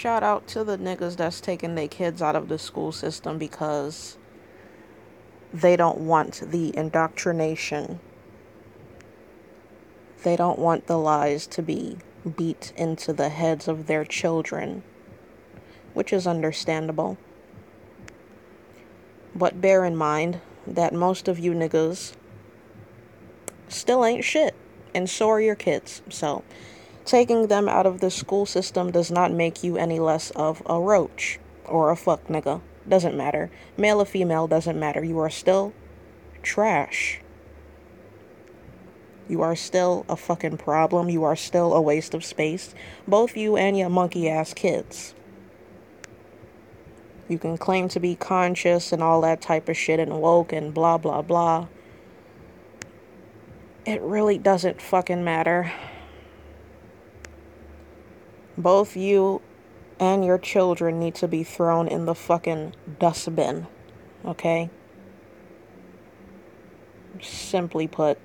shout out to the niggas that's taking their kids out of the school system because they don't want the indoctrination. They don't want the lies to be beat into the heads of their children, which is understandable. But bear in mind that most of you niggas still ain't shit, and so are your kids. So, taking them out of the school system does not make you any less of a roach or a fuck nigga. Doesn't matter. Male or female doesn't matter. You are still trash. You are still a fucking problem. You are still a waste of space. Both you and your monkey ass kids. You can claim to be conscious and all that type of shit and woke and blah blah blah. It really doesn't fucking matter. Both you and your children need to be thrown in the fucking dustbin. Okay? Simply put.